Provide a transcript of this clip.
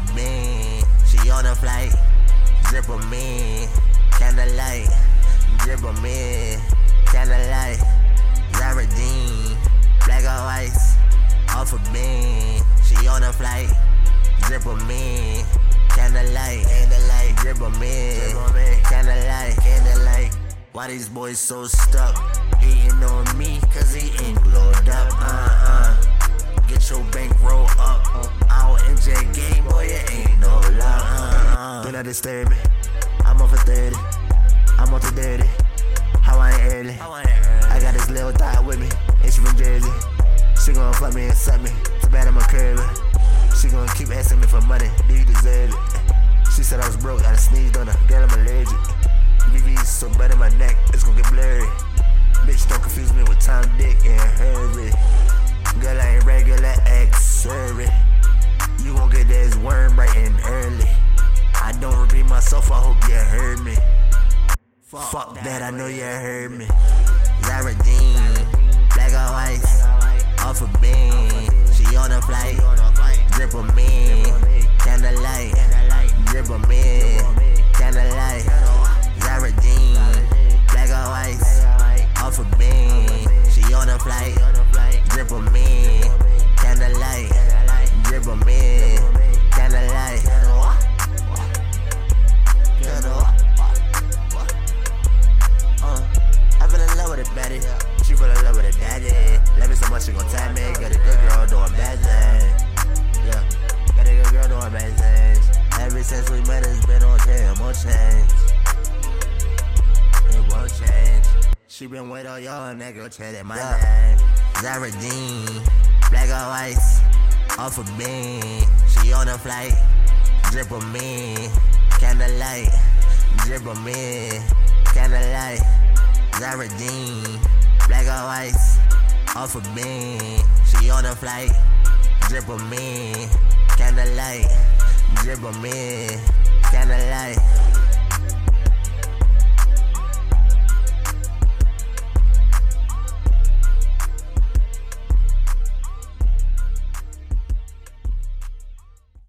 for me, She on a flight, Drip a me, candlelight, drip a me, candlelight, Zara Dean, black or white, off of me, She on a flight, Drip a me, candlelight, candlelight, drip a me, candlelight, candlelight. Why these boys so stuck? Hating on me, cause he ain't blowed up, uh uh. Get your bankroll not disturb me, I'm off for 30, I'm on to dirty. How I ain't early, I got this little thought with me, and she from Jersey. She gon' fuck me and suck me, too bad I'm a curvy. She gon' keep asking me for money, do you deserve it? She said I was broke, I done sneezed on her, girl, I'm allergic. BB so bad in my neck, it's gon' get blurry. Bitch, don't confuse me with Tom, Dick, and Harry. Fuck, that, I know you heard me. Zaradine, black or white, off a beam. She on a flight, drip of me, candlelight, drip of me, candlelight. Zaradine, black or white, off a beam. She on a flight, drip of me, candlelight, drip of me, change. It won't change. She been with all y'all and that girl chatted my name. Zaradine, black or white, off a beam. She on a flight, drip of me, candlelight, drip of me, candlelight. Zaradine, black or white, off a beam. She on a flight, drip of me, candlelight, drip of me, gotta lie.